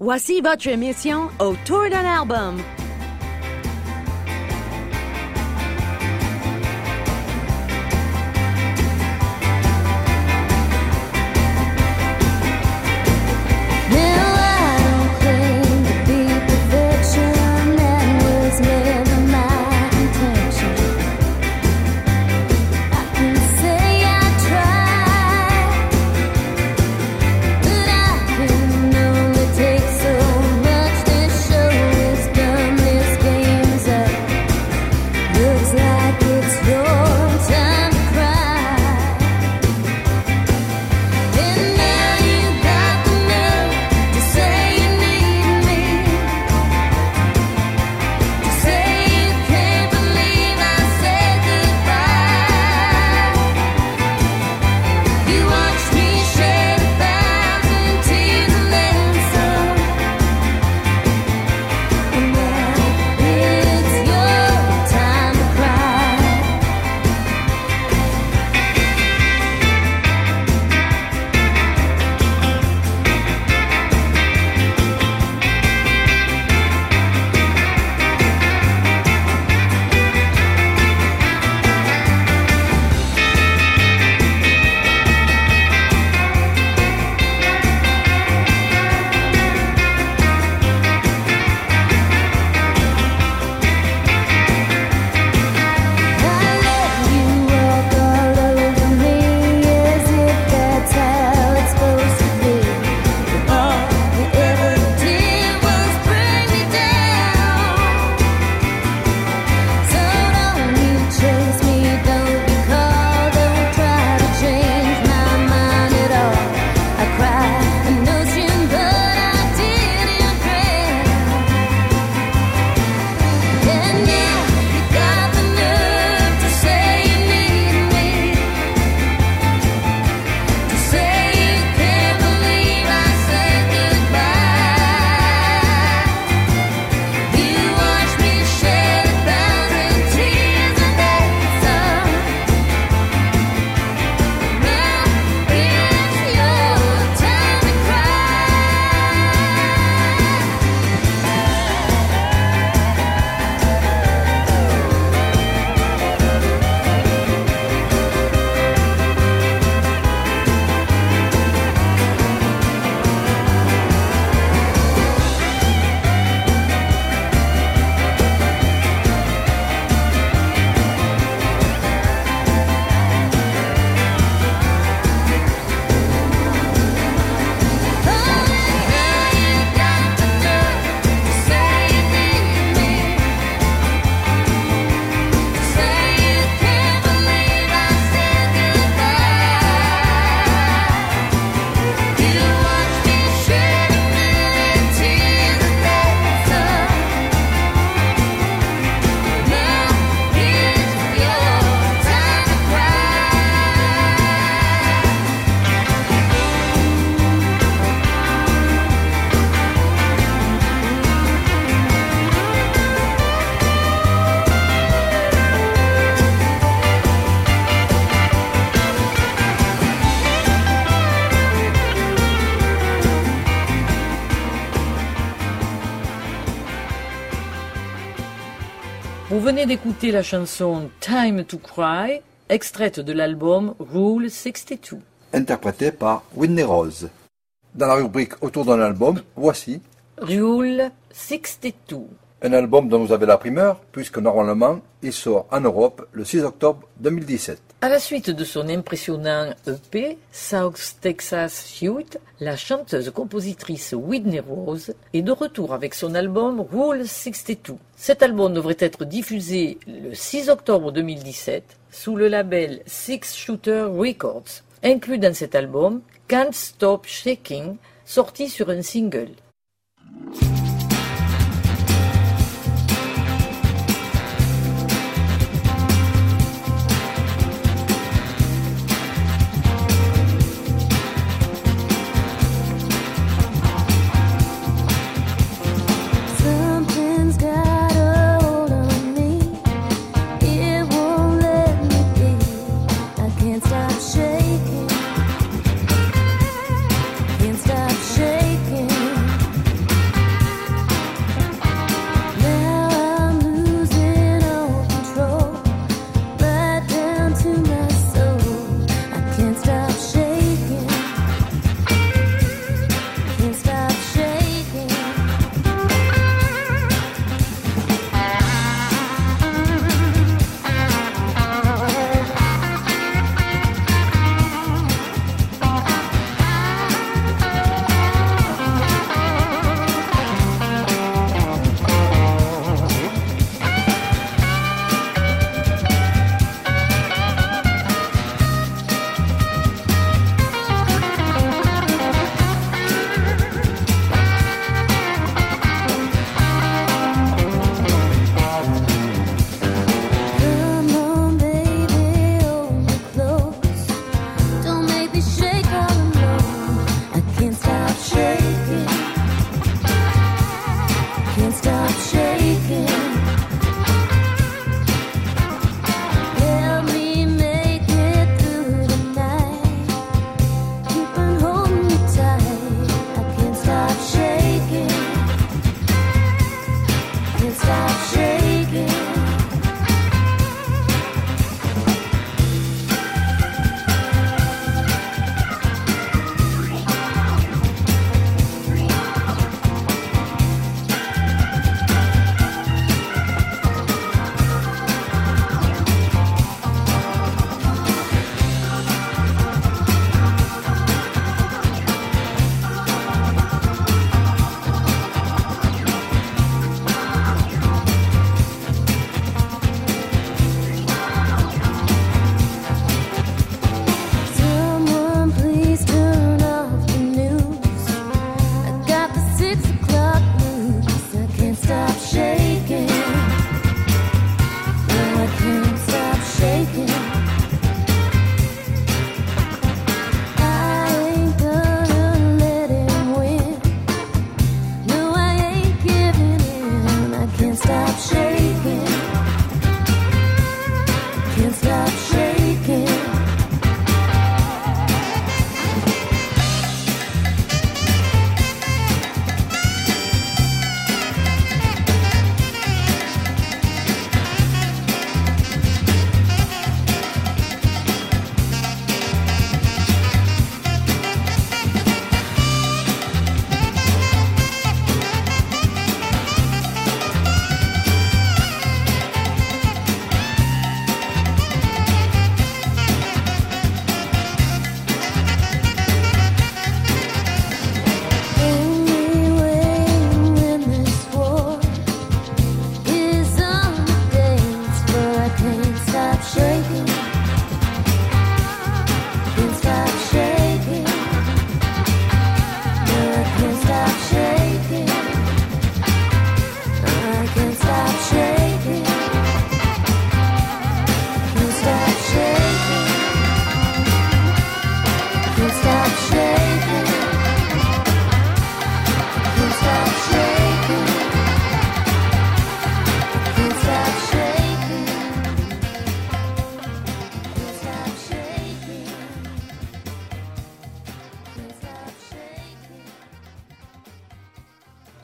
Voici votre émission Autour d'un album. Vous venez d'écouter la chanson Time to Cry, extraite de l'album Rule 62. interprété par Whitney Rose. Dans la rubrique Autour d'un album, voici Rule 62. un album dont vous avez la primeur, puisque normalement il sort en Europe le 6 octobre 2017. À la suite de son impressionnant EP, South Texas Suite, la chanteuse-compositrice Whitney Rose est de retour avec son album Rule 62. Cet album devrait être diffusé le 6 octobre 2017 sous le label Six Shooter Records. Inclus dans cet album, Can't Stop Shaking, sorti sur un single.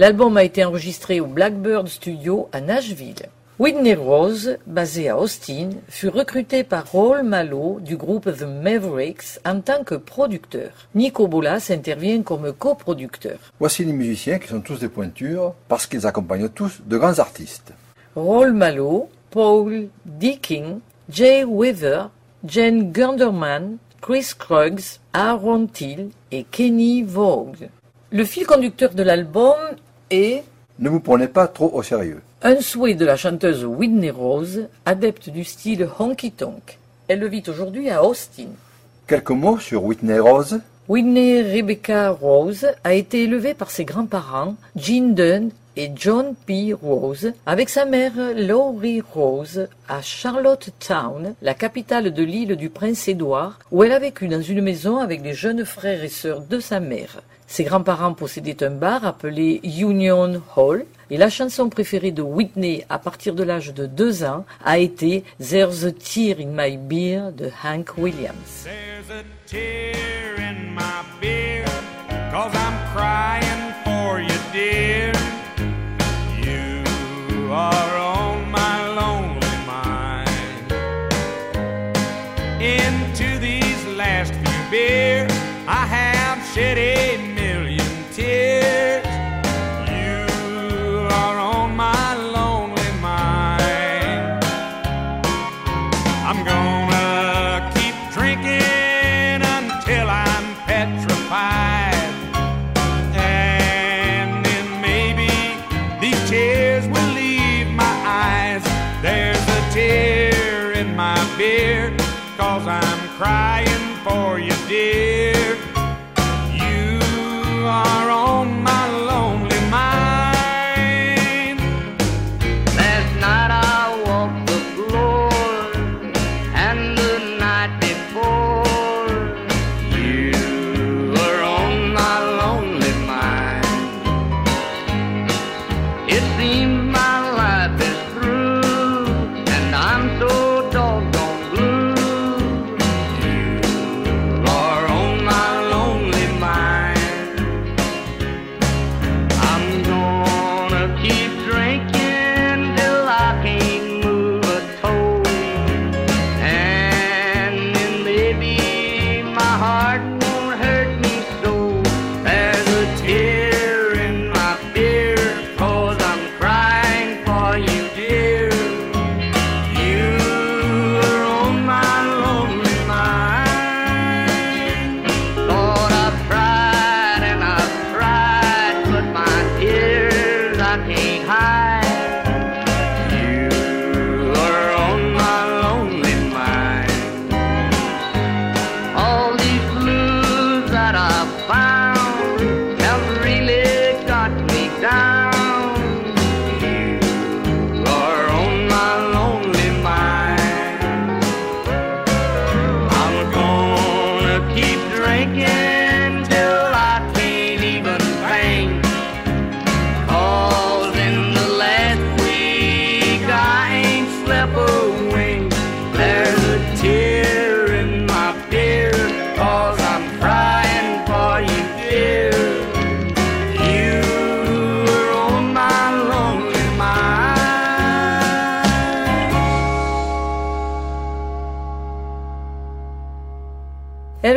L'album a été enregistré au Blackbird Studio à Nashville. Whitney Rose, basée à Austin, fut recrutée par Raul Malo du groupe The Mavericks en tant que producteur. Nico Bolas intervient comme coproducteur. Voici les musiciens qui sont tous des pointures parce qu'ils accompagnent tous de grands artistes. Raul Malo, Paul Deaking, Jay Weaver, Jen Gunderman, Chris Kruggs, Aaron Till et Kenny Vogue. Le fil conducteur de l'album est Ne vous prenez pas trop au sérieux. un souhait de la chanteuse Whitney Rose, adepte du style honky tonk. Elle vit aujourd'hui à Austin. Quelques mots sur Whitney Rose. Whitney Rebecca Rose a été élevée par ses grands-parents, Jean Dunn et John P. Rose, avec sa mère Laurie Rose à Charlottetown, la capitale de l'île du Prince-Édouard, où elle a vécu dans une maison avec les jeunes frères et sœurs de sa mère. Ses grands-parents possédaient un bar appelé Union Hall, et la chanson préférée de Whitney à partir de l'âge de deux ans a été There's a Tear in My Beer de Hank Williams. There's a tear in my beer, cause I'm crying for you, dear. You are on my lonely mind. Into these last few beers, I have shed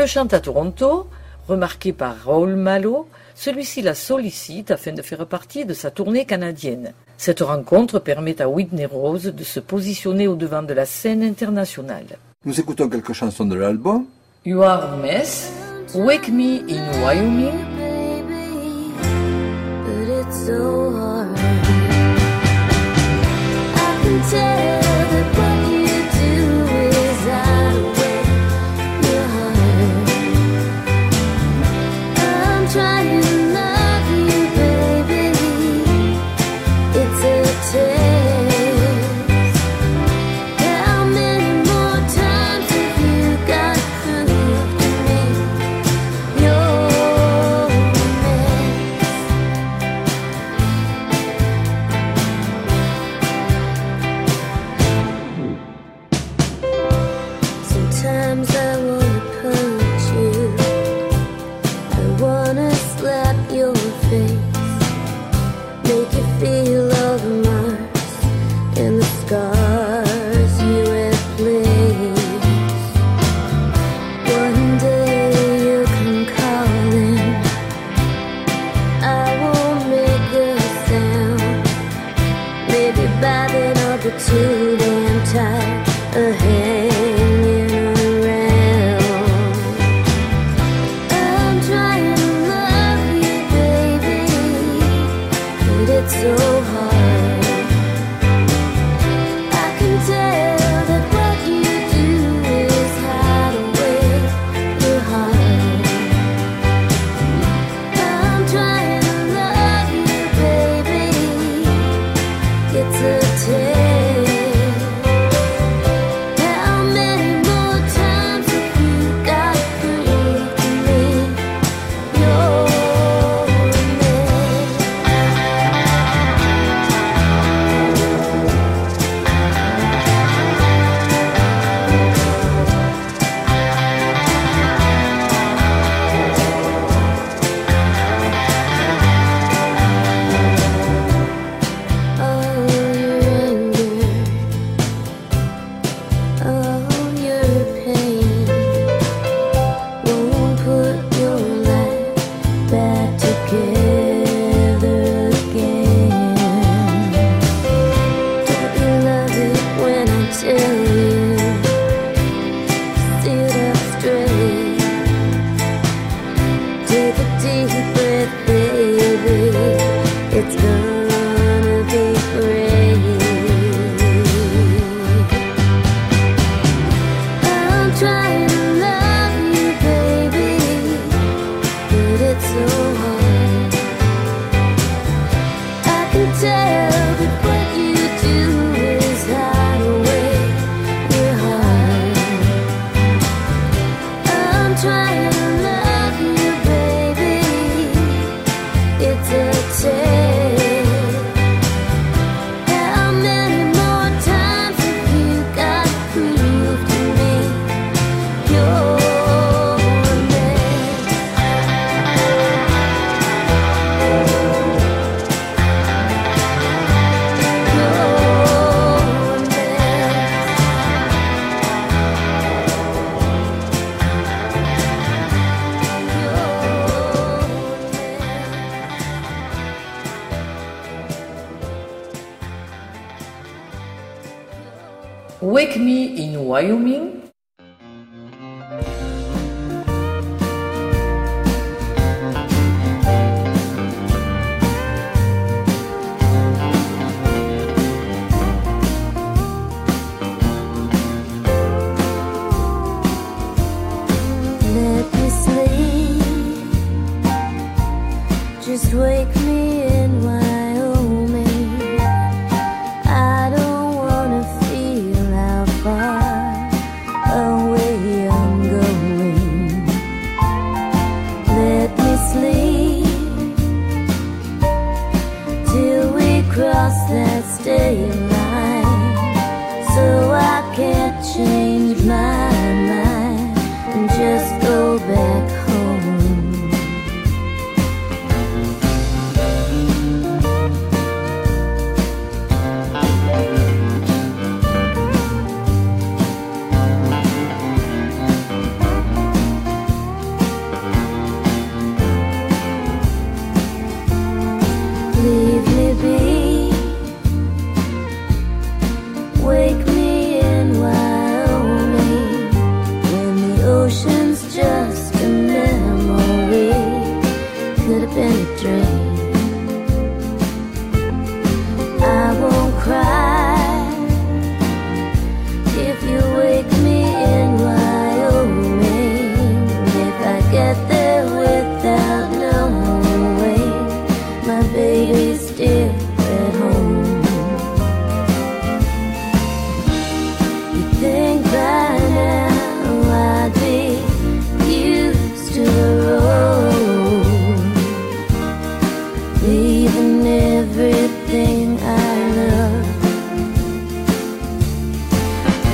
Elle chante à Toronto, remarquée par Raoul Malo, celui-ci la sollicite afin de faire partie de sa tournée canadienne. Cette rencontre permet à Whitney Rose de se positionner au devant de la scène internationale. Nous écoutons quelques chansons de l'album. You Are Mess, Wake Me in Wyoming,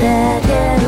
that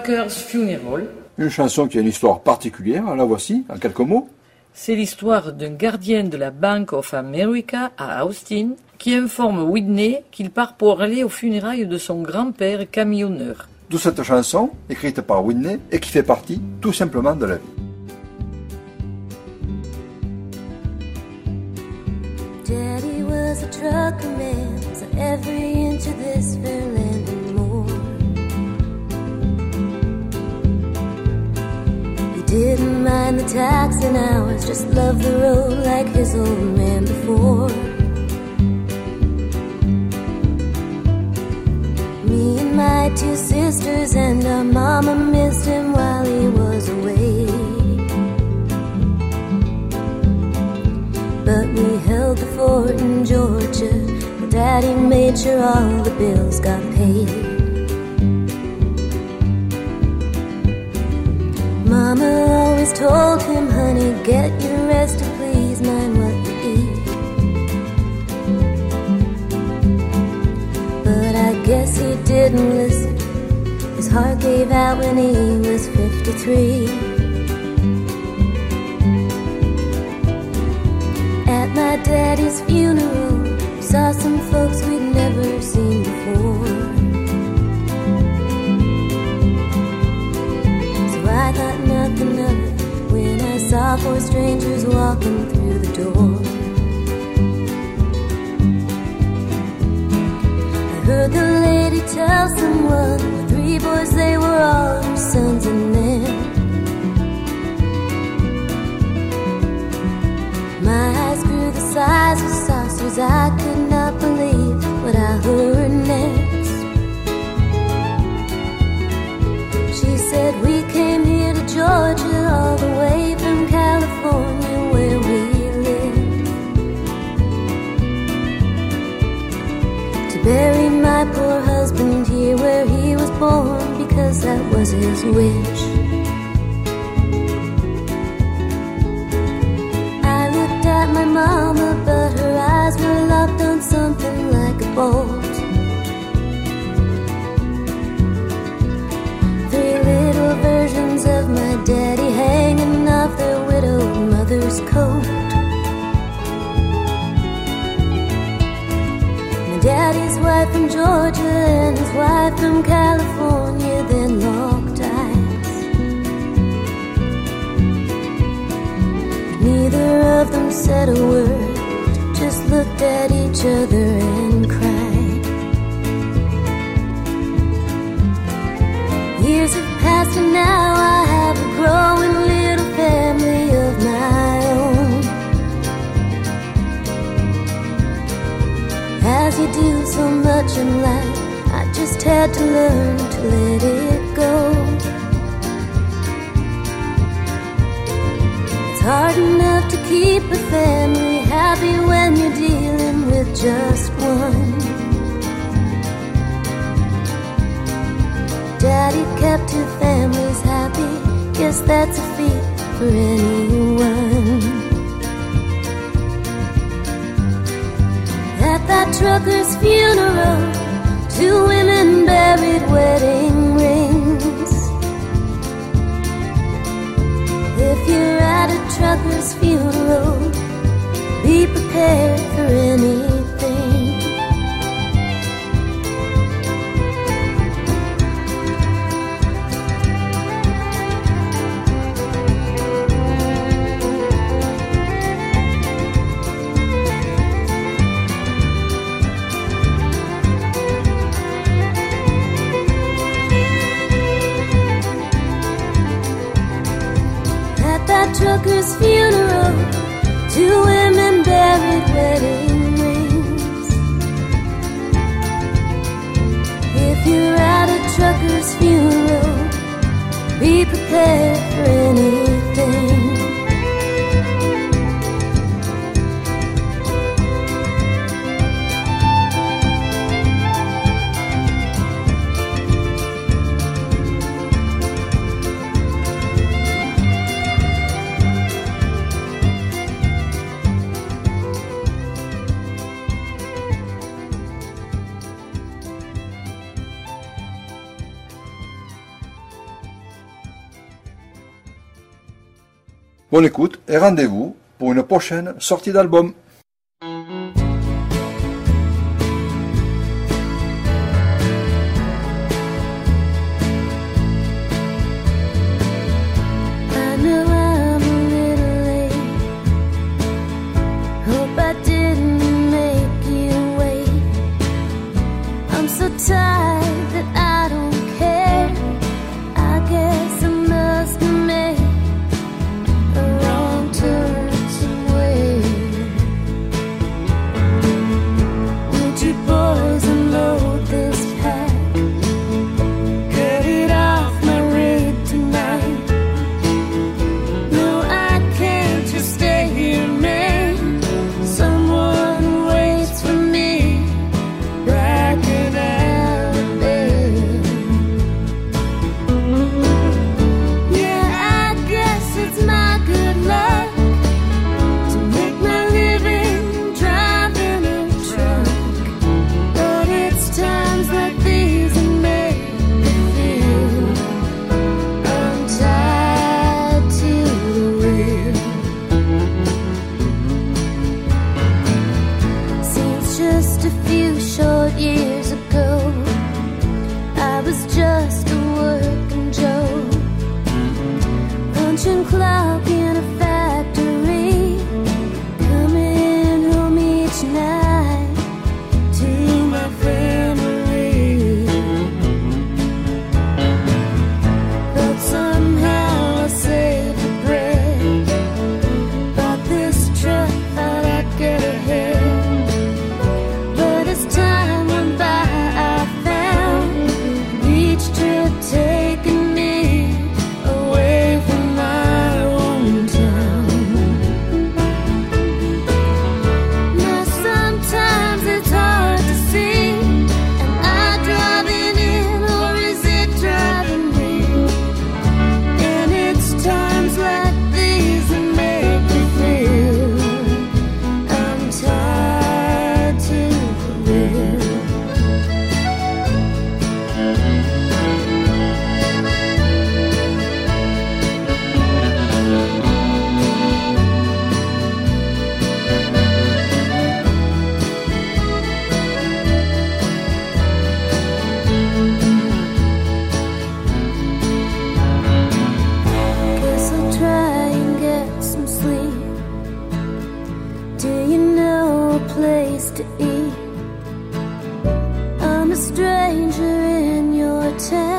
Funeral, Une chanson qui a une histoire particulière, la voici, en quelques mots. c'est l'histoire d'un gardien de la Bank of America à Austin qui informe Whitney qu'il part pour aller aux funérailles de son grand-père camionneur. D'où cette chanson, écrite par Whitney, et qui fait partie tout simplement de la vie. Daddy was a trucker man, so every inch of this fair the taxing hours, just loved the road like his old man before. Me and my two sisters and our mama missed him while he was away. But we held the fort in Georgia. Daddy made sure all the bills got paid. Mama told him, honey, get your rest and please mind what you eat. But I guess he didn't listen. His heart gave out when he was 53. At my daddy's funeral, walking through the door. Wish. I looked at my mama, but her eyes were locked on something like a bolt. Three little versions of my daddy hanging off their widowed mother's coat. My daddy's wife from Georgia and his wife from California Neither of them said a word, just looked at each other and cried. Years have passed and now I have a growing little family of my own. As you do so much in life, I just had to learn to let it keep a family happy when you're dealing with just one. Daddy kept two families happy, guess that's a feat for anyone. At that trucker's funeral, two women buried wedding rings. struggles feel low. Be prepared for any. Trucker's funeral, two women buried wedding rings. If you're at a trucker's funeral, be prepared Bonne écoute et rendez-vous pour une prochaine sortie d'album. place to eat. I'm a stranger in your town.